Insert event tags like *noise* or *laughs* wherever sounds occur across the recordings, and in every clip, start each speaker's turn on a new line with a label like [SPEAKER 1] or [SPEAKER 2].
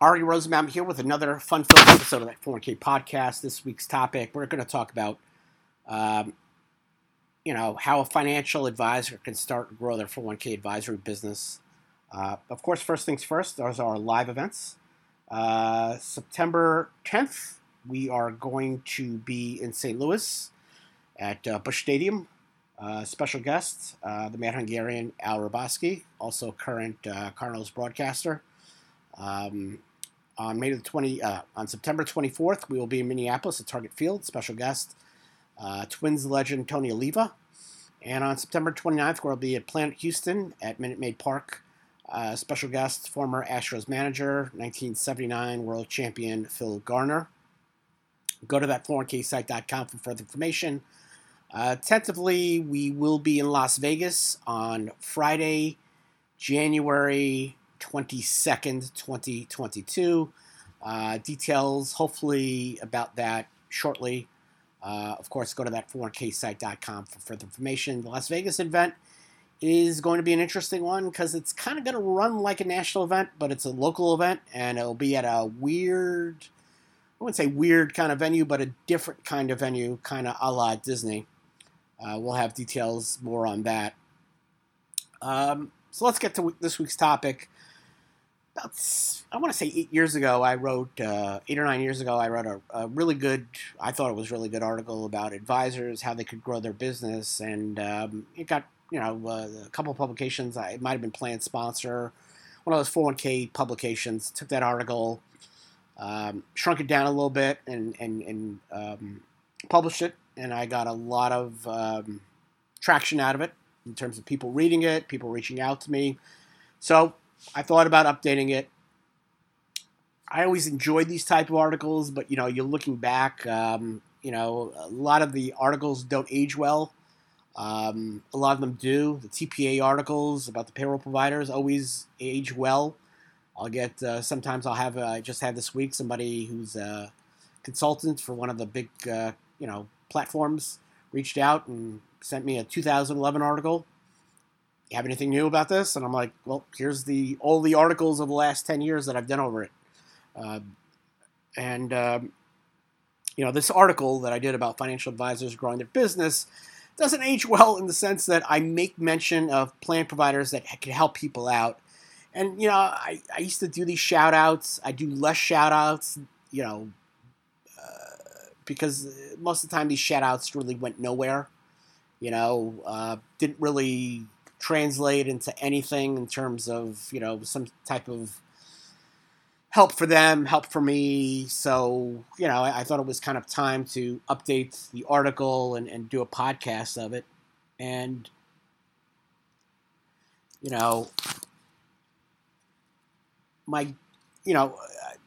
[SPEAKER 1] Ary Rosenbaum here with another fun-filled episode of the 4K podcast. This week's topic, we're going to talk about, um, you know, how a financial advisor can start and grow their 401k advisory business. Uh, of course, first things first, those are our live events. Uh, September 10th, we are going to be in St. Louis at uh, Busch Stadium. Uh, special guest, uh, the Mad Hungarian Al Hrabosky, also current uh, Cardinals broadcaster. Um, on May the 20, uh, on September 24th, we will be in Minneapolis at Target Field. Special guest, uh, Twins legend Tony Oliva. And on September 29th, we'll be at Planet Houston at Minute Maid Park. Uh, special guest, former Astros manager, 1979 world champion Phil Garner. Go to that 401ksite.com for further information. Uh, tentatively, we will be in Las Vegas on Friday, January 22nd, 2022. Uh, details, hopefully, about that shortly. Uh, of course, go to that 401ksite.com for further information. The Las Vegas event is going to be an interesting one because it's kind of going to run like a national event, but it's a local event, and it'll be at a weird, I wouldn't say weird kind of venue, but a different kind of venue, kind of a la Disney. Uh, we'll have details more on that. Um, so let's get to this week's topic. About, I want to say eight years ago, I wrote, uh, eight or nine years ago, I wrote a, a, really good, I thought it was really good article about advisors, how they could grow their business. And um, it got, you know, uh, a couple publications. I, it might have been Plan Sponsor, one of those 401k publications. Took that article, um, shrunk it down a little bit, and, and, and um, published it and I got a lot of um, traction out of it in terms of people reading it, people reaching out to me. So I thought about updating it. I always enjoyed these type of articles, but you know, you're looking back. Um, you know, a lot of the articles don't age well. Um, a lot of them do. The TPA articles about the payroll providers always age well. I'll get uh, sometimes I'll have uh, I just had this week somebody who's a consultant for one of the big uh, you know platforms reached out and sent me a 2011 article. You have anything new about this? And I'm like, well, here's the all the articles of the last 10 years that I've done over it. Uh, and um, you know, this article that I did about financial advisors growing their business doesn't age *laughs* well in the sense that I make mention of plan providers that can help people out. And you know, I, I used to do these shout outs. I do less shout outs, you know, because most of the time these shoutouts really went nowhere. You know, uh, didn't really translate into anything in terms of you know some type of help for them, help for me. So you know, I, I thought it was kind of time to update the article and, and do a podcast of it, and you know, my you know,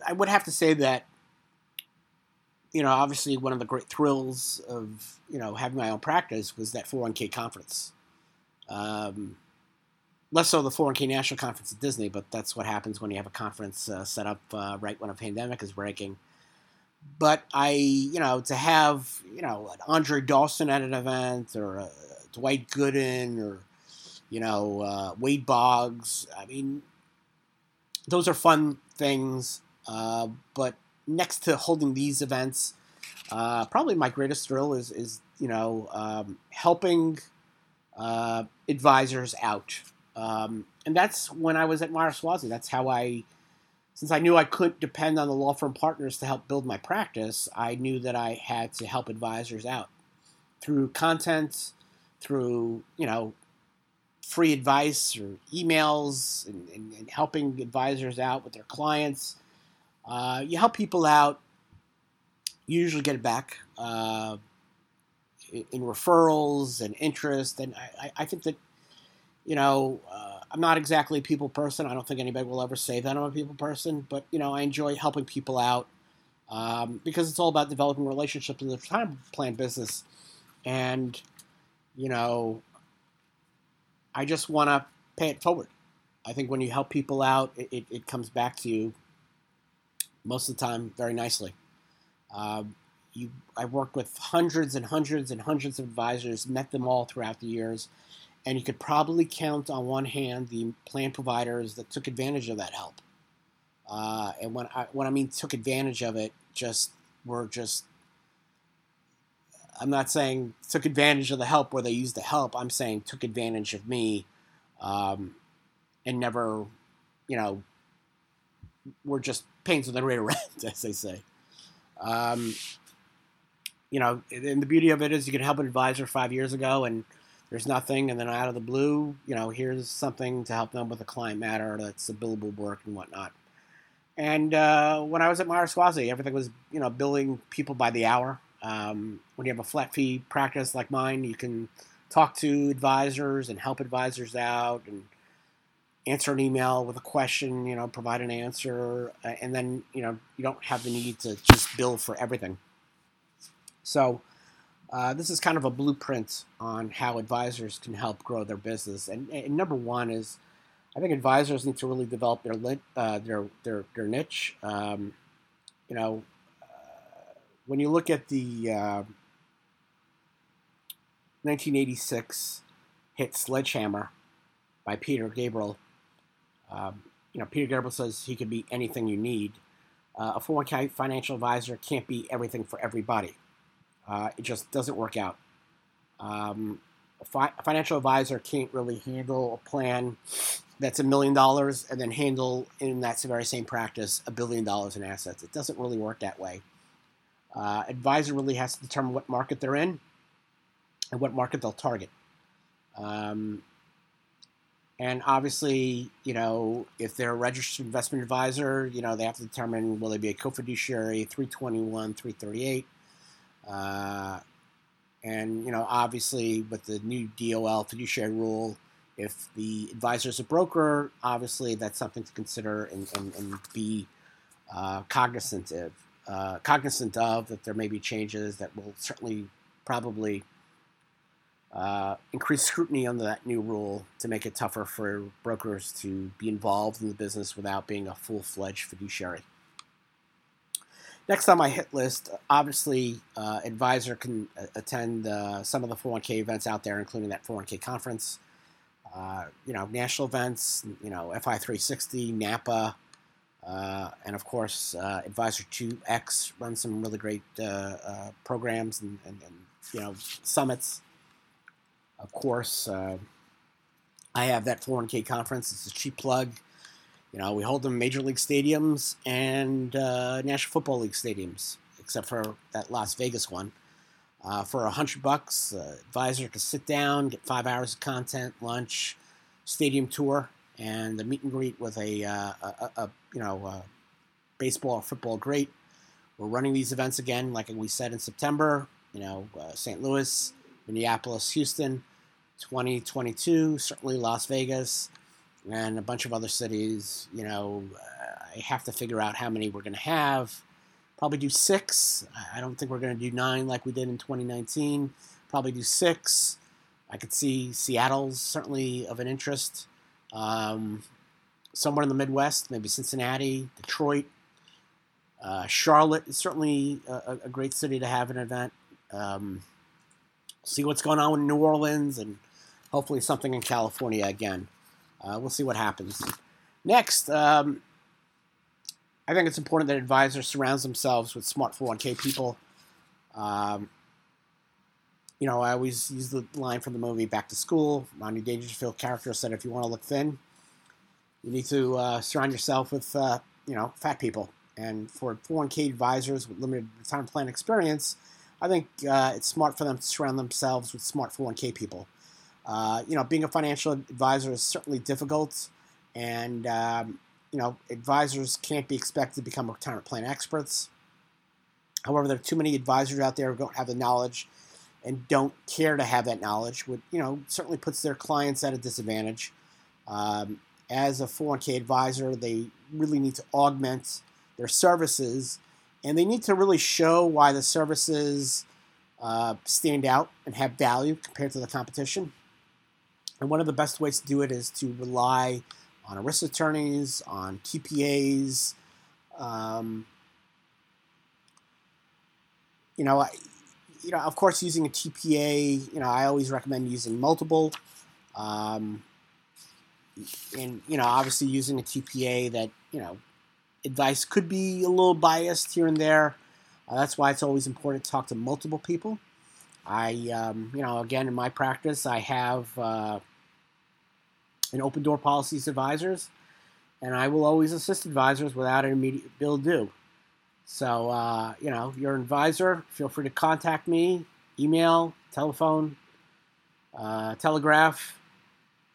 [SPEAKER 1] I would have to say that you know, obviously one of the great thrills of you know having my own practice was that 401k conference. Um, less so the 401k national conference at Disney, but that's what happens when you have a conference uh, set up uh, right when a pandemic is breaking. But I, you know, to have you know Andre Dawson at an event or Dwight Gooden or you know uh, Wade Boggs, I mean, those are fun things. Uh, but next to holding these events, uh, probably my greatest thrill is is you know um, helping uh, advisors out, um, and that's when I was at Myers Suozzi. That's how I, since I knew I couldn't depend on the law firm partners to help build my practice, I knew that I had to help advisors out through content, through you know free advice or emails and, and, and helping advisors out with their clients. Uh, you help people out, you usually get it back. Uh, in, referrals and interest. And I, I think that, you know, uh, I'm not exactly a people person. I don't think anybody will ever say that I'm a people person, but, you know, I enjoy helping people out um, because it's all about developing relationships in the retirement plan business. And, you know, I just want to pay it forward. I think when you help people out, it, it, it comes back to you most of the time very nicely. Uh, you, I worked with hundreds and hundreds and hundreds of advisors, met them all throughout the years, and you could probably count on one hand the plan providers that took advantage of that help. Uh, and when I when I mean took advantage of it, just were just. I'm not saying took advantage of the help where they used the help. I'm saying took advantage of me, um, and never, you know, were just pains in the rear end, *laughs* as they say. Um, you know, and the beauty of it is you can help an advisor five years ago and there's nothing, and then out of the blue, you know, here's something to help them with a client matter that's a billable work and whatnot. And uh, when I was at Myers Suozzi, everything was, you know, billing people by the hour. Um, when you have a flat fee practice like mine, you can talk to advisors and help advisors out and answer an email with a question, you know, provide an answer, uh, and then, you know, you don't have the need to just bill for everything. So, uh, this is kind of a blueprint on how advisors can help grow their business. And, and number one is, I think advisors need to really develop their uh, their, their their niche. Um, you know, uh, when you look at the 1986 uh, hit "Sledgehammer" by Peter Gabriel, um, you know, Peter Gabriel says he can be anything you need. Uh, a 401k financial advisor can't be everything for everybody. Uh, it just doesn't work out. Um, a, fi- a, financial advisor can't really handle a plan that's a million dollars and then handle in that very same practice a billion dollars in assets. It doesn't really work that way. Uh, advisor really has to determine what market they're in and what market they'll target. Um, and obviously, you know, if they're a registered investment advisor, you know, they have to determine will they be a co-fiduciary, 321, 338. Uh, and, you know, obviously with the new DOL fiduciary rule, if the advisor is a broker, obviously that's something to consider and, and, and be uh, cognizant of. Uh, cognizant of that there may be changes that will certainly probably uh, increase scrutiny under that new rule to make it tougher for brokers to be involved in the business without being a full fledged fiduciary. Next on my hit list, obviously, uh, advisor can uh, attend uh, some of the 401k events out there, including that 401k conference. Uh, you know, national events, you know, FI 360, NAPA, uh, and of course, uh, Advisor 2X runs some really great programs and, and, and, you know, summits. Of course, I have that 401k conference. It's a cheap plug. You know, we hold them major league stadiums and uh, National Football League stadiums, except for that Las Vegas one. Uh, for a hundred bucks, uh, advisor can sit down, get five hours of content, lunch, stadium tour, and the meet and greet with a, uh, a, a you know baseball or football great. We're running these events again, like we said in September. You know, uh, St. Louis, Minneapolis, Houston, 2022, certainly Las Vegas and a bunch of other cities. You know, I have to figure out how many we're going to have. Probably do six. I don't think we're going to do nine like we did in 2019. Probably do six. I could see Seattle's certainly of an interest. Um, somewhere in the Midwest, maybe Cincinnati, Detroit, uh, Charlotte is certainly a, a, great city to have an event. Um, see what's going on in New Orleans and hopefully something in California again. Uh, we'll see what happens. Next, um, I think it's important that advisors surrounds themselves with smart 401k people. Um, you know, I always use the line from the movie Back to School. Rodney Dangerfield character said, "If you want to look thin, you need to uh, surround yourself with, uh, you know, fat people." And for 401k advisors with limited retirement plan experience, I think uh, it's smart for them to surround themselves with smart 401k people. Uh, you know, being a financial advisor is certainly difficult, and um, you know, advisors can't be expected to become retirement plan experts. However, there are too many advisors out there who don't have the knowledge and don't care to have that knowledge, which you know certainly puts their clients at a disadvantage. Um, as a 401k advisor, they really need to augment their services, and they need to really show why the services uh, stand out and have value compared to the competition. And one of the best ways to do it is to rely on ERISA attorneys, on TPAs. Um, you know, I, you know, of course, using a TPA, you know, I always recommend using multiple. Um, and you know, obviously, using a TPA that you know advice could be a little biased here and there. Uh, that's why it's always important to talk to multiple people. I, um, you know, again, in my practice, I have uh, an open door policies advisors, and I will always assist advisors without an immediate bill due. So, uh, you know, you're an advisor, feel free to contact me, email, telephone, uh, telegraph,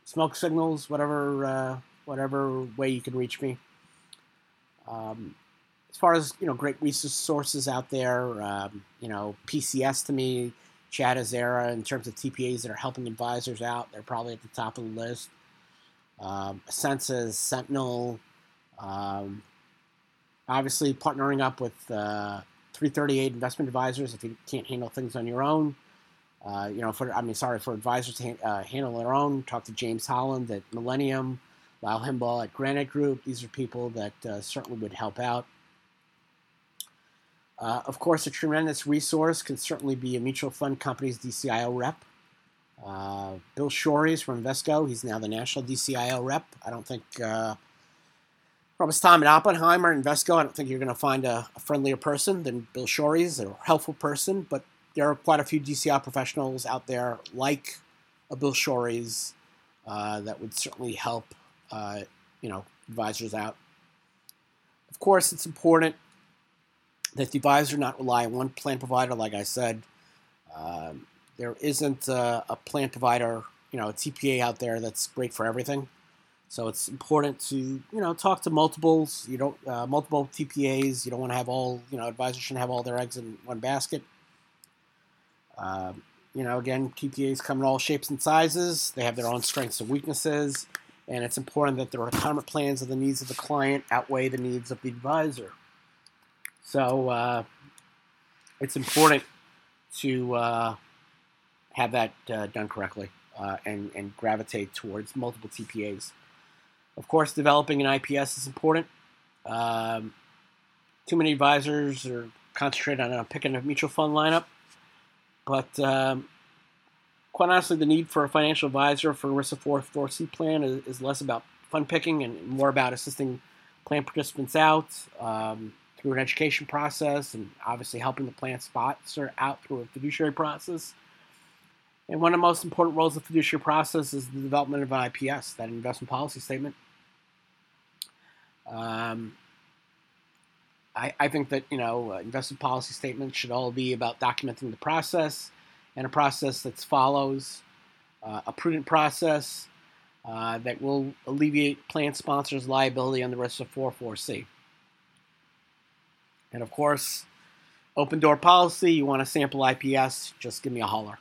[SPEAKER 1] smoke signals, whatever, uh, whatever way you can reach me. Um, as far as you know, great resources out there. Um, you know, PCS to me, Chad Azera, in terms of TPAs that are helping advisors out, they're probably at the top of the list. Um, Census, Sentinel, um, obviously partnering up with uh, 338 investment advisors if you can't handle things on your own. Uh, you know, for I mean, sorry, for advisors to uh, handle their own, talk to James Holland at Millennium, Lyle Himebaugh at Granite Group. These are people that uh, certainly would help out. Uh, of course, a tremendous resource can certainly be a mutual fund company's DCIO rep. Uh, Bill Shorey from Vesco. He's now the national DCIO rep. I don't think uh, from his time at Oppenheimer and Vesco, I don't think you're going to find a, a, friendlier person than Bill Shorey's, a helpful person. But there are quite a few DCI professionals out there like a Bill Shorey's uh, that would certainly help, uh, you know, advisors out. Of course, it's important that the advisor not rely on one plan provider. Like I said, um, there isn't a, a, plan provider, you know, a TPA out there that's great for everything. So it's important to you know talk to multiples. You don't uh, multiple TPAs. You don't want to have all you know advisors shouldn't have all their eggs in one basket. Um, you know, again, TPAs come in all shapes and sizes. They have their own strengths and weaknesses, and it's important that the retirement plans and the needs of the client outweigh the needs of the advisor. So uh, it's important to uh, have that uh, done correctly uh, and, and gravitate towards multiple TPAs. Of course, developing an IPS is important. Um, too many advisors are concentrated on uh, picking a mutual fund lineup, but um, quite honestly, the need for a financial advisor for a ERISA 404C plan is, is, less about fund picking and more about assisting plan participants out. Um, through an education process and obviously helping the plan sponsor out through a fiduciary process. And one of the most important roles of the fiduciary process is the development of an IPS, that investment policy statement. Um, I, I, think that you know uh, investment policy statements should all be about documenting the process and a process that follows uh, a prudent process uh, that will alleviate plan sponsors' liability on the ERISA 404C. And of course, open door policy, you want a sample IPS, just give me a holler.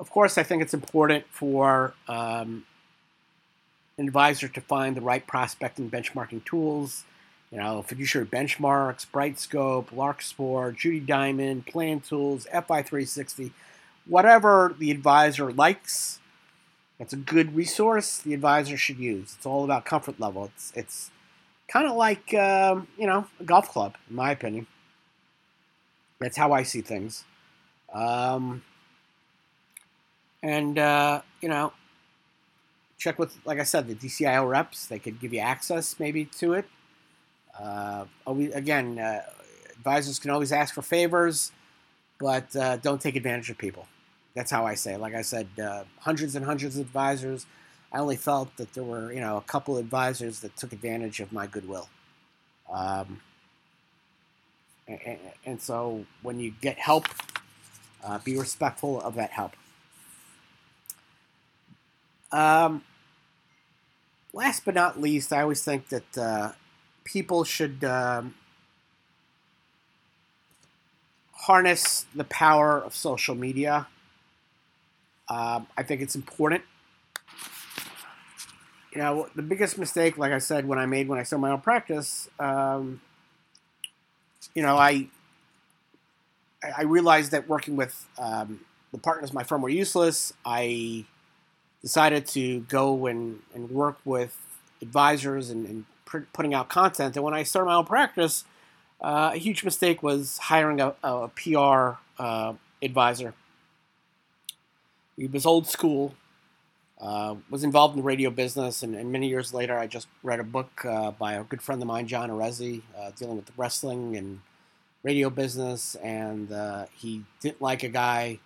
[SPEAKER 1] Of course, I think it's important for um, an advisor to find the right prospecting benchmarking tools. You know, fiduciary benchmarks, Brightscope, Larkspur, Judy Diamond, Plan Tools, FI360, whatever the advisor likes. That's a good resource the advisor should use. It's all about comfort level. It's it's kind of like um, you know a golf club, in my opinion. That's how I see things. Um, and uh, you know, check with, like I said, the DCIO reps. They could give you access maybe to it. Uh, again, uh, advisors can always ask for favors, but uh, don't take advantage of people. That's how I say. Like I said, uh, hundreds and hundreds of advisors I only felt that there were, you know, a couple of advisors that took advantage of my goodwill. Um, and, and, so when you get help, uh, be respectful of that help. Um, last but not least, I always think that uh, people should um, harness the power of social media. Um, I think it's important you know, the biggest mistake, like I said, when I made when I started my own practice, um, you know, I I realized that working with um, the partners of my firm were useless. I decided to go and, and work with advisors and, and pr- putting out content. And when I started my own practice, uh, a huge mistake was hiring a, a PR uh, advisor. He was old school. Uh, was involved in the radio business, and, and, many years later, I just read a book uh, by a good friend of mine, John Arezzi, uh, dealing with the wrestling and radio business. And uh, he didn't like a guy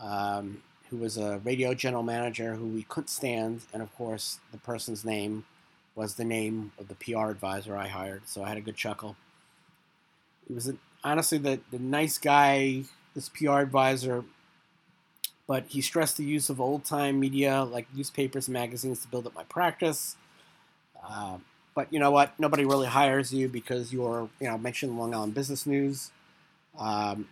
[SPEAKER 1] um, who was a radio general manager who we couldn't stand. And of course, the person's name was the name of the PR advisor I hired. So I had a good chuckle. He was a, honestly the, the nice guy, this PR advisor, but he stressed the use of old time media like newspapers and magazines to build up my practice. Uh, but you know what? Nobody really hires you because you're, you know, mentioned Long Island Business News. Um,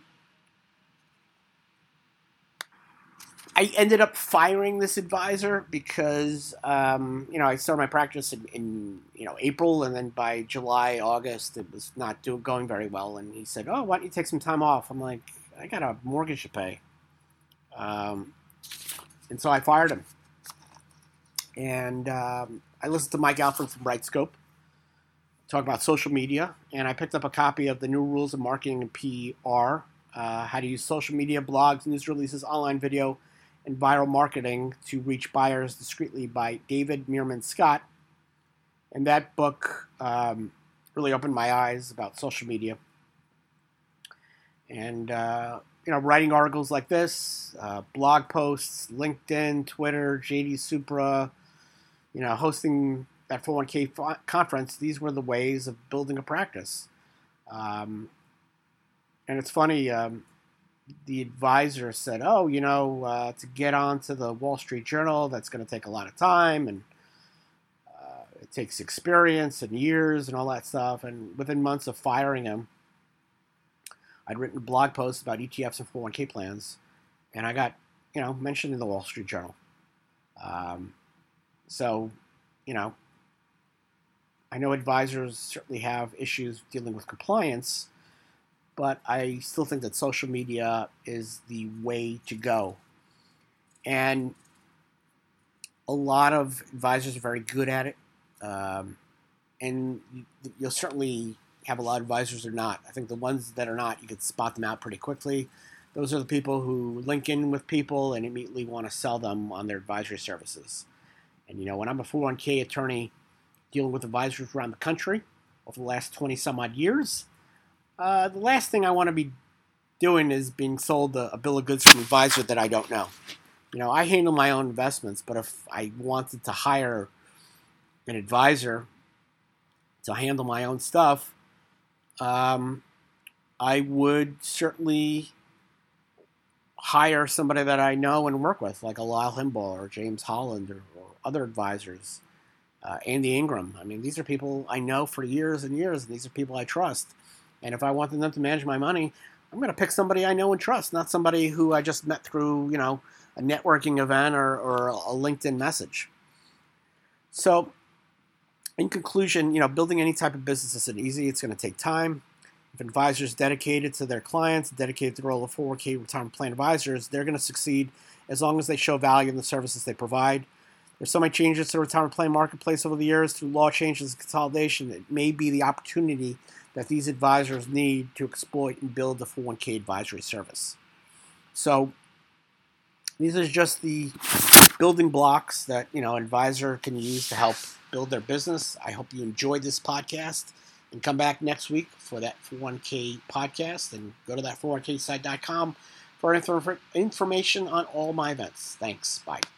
[SPEAKER 1] I ended up firing this advisor because um, you know I started my practice in, in, you know April, and then by July, August, it was not doing going very well. And he said, "Oh, why don't you take some time off?" I'm like, "I got a mortgage to pay," um, and so I fired him. And um, I listened to Mike Alfred from Brightscope talk about social media, and I picked up a copy of the New Rules of Marketing and PR. Uh, how to use social media, blogs, news releases, online video, and Viral Marketing to Reach Buyers Discreetly by David Meerman Scott. And that book um, really opened my eyes about social media. And, uh, you know, writing articles like this, uh, blog posts, LinkedIn, Twitter, JD Supra, you know, hosting that 401k conference, these were the ways of building a practice. Um, and it's funny, um, the advisor said, "Oh, you know, uh, to get onto the Wall Street Journal, that's going to take a lot of time, and uh, it takes experience and years and all that stuff." And within months of firing him, I'd written blog posts about ETFs and 401k plans, and I got, you know, mentioned in the Wall Street Journal. Um, so, you know, I know advisors certainly have issues dealing with compliance but I still think that social media is the way to go. And a lot of advisors are very good at it. Um, and you'll certainly have a lot of advisors that are not. I think the ones that are not, you can spot them out pretty quickly. Those are the people who link in with people and immediately want to sell them on their advisory services. And you know, when I'm a 401k attorney dealing with advisors around the country over the last 20 some odd years, uh, the last thing I want to be doing is being sold a, a, bill of goods from an advisor that I don't know. You know, I handle my own investments, but if I wanted to hire an advisor to handle my own stuff, um, I would certainly hire somebody that I know and work with, like a Lyle or James Holland or, or other advisors. Uh, Andy Ingram. I mean, these are people I know for years and years, and these are people I trust. And if I want them to manage my money, I'm going to pick somebody I know and trust, not somebody who I just met through, you know, a networking event or, or a LinkedIn message. So, in conclusion, you know, building any type of business isn't easy. It's going to take time. If advisors dedicated to their clients, dedicated to the role of 401k retirement plan advisors, they're going to succeed as long as they show value in the services they provide. There's so many changes to the retirement plan marketplace over the years through law changes and consolidation. It may be the opportunity that these advisors need to exploit and build the 401k advisory service. So these are just the building blocks that you know an advisor can use to help build their business. I hope you enjoyed this podcast and come back next week for that 401k podcast and go to that 401ksite.com for information on all my events. Thanks. Bye.